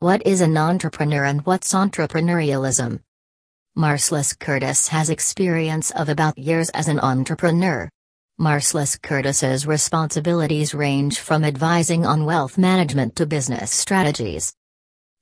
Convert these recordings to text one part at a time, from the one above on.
What is an entrepreneur and what's entrepreneurialism? Marcellous Curtis has experience of about years as an entrepreneur. Marcellous Curtis's responsibilities range from advising on wealth management to business strategies.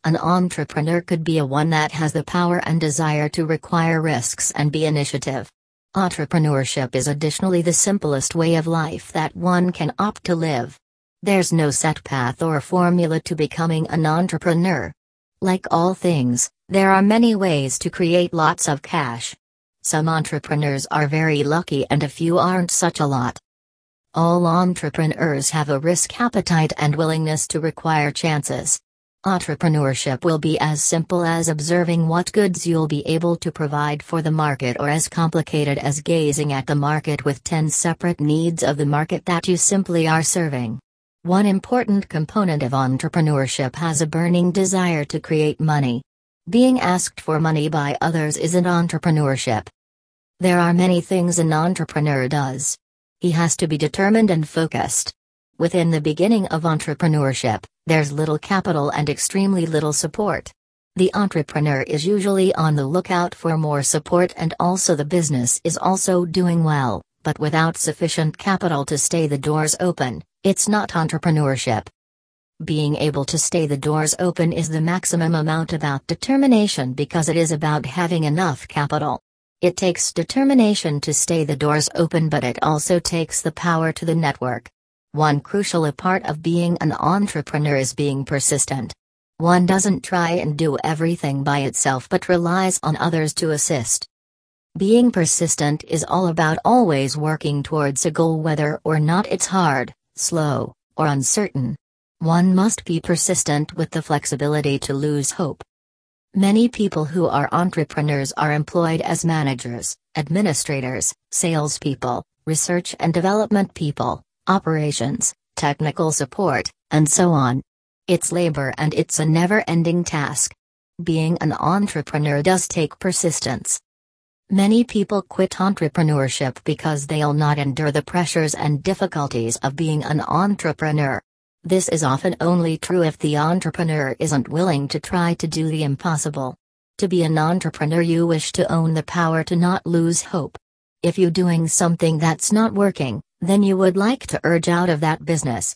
An entrepreneur could be a one that has the power and desire to require risks and be initiative. Entrepreneurship is additionally the simplest way of life that one can opt to live. There's no set path or formula to becoming an entrepreneur. Like all things, there are many ways to create lots of cash. Some entrepreneurs are very lucky and a few aren't such a lot. All entrepreneurs have a risk appetite and willingness to require chances. Entrepreneurship will be as simple as observing what goods you'll be able to provide for the market or as complicated as gazing at the market with 10 separate needs of the market that you simply are serving. One important component of entrepreneurship has a burning desire to create money. Being asked for money by others isn't entrepreneurship. There are many things an entrepreneur does. He has to be determined and focused. Within the beginning of entrepreneurship, there's little capital and extremely little support. The entrepreneur is usually on the lookout for more support and also the business is also doing well, but without sufficient capital to stay the doors open, it's not entrepreneurship. Being able to stay the doors open is the maximum amount about determination because it is about having enough capital. It takes determination to stay the doors open, but it also takes the power to the network. One crucial part of being an entrepreneur is being persistent. One doesn't try and do everything by itself but relies on others to assist. Being persistent is all about always working towards a goal whether or not it's hard, slow, or uncertain. One must be persistent with the flexibility to lose hope. Many people who are entrepreneurs are employed as managers, administrators, salespeople, research and development people, operations, technical support, and so on. It's labor and it's a never ending task. Being an entrepreneur does take persistence. Many people quit entrepreneurship because they'll not endure the pressures and difficulties of being an entrepreneur. This is often only true if the entrepreneur isn't willing to try to do the impossible. To be an entrepreneur, you wish to own the power to not lose hope. If you're doing something that's not working, then you would like to urge out of that business,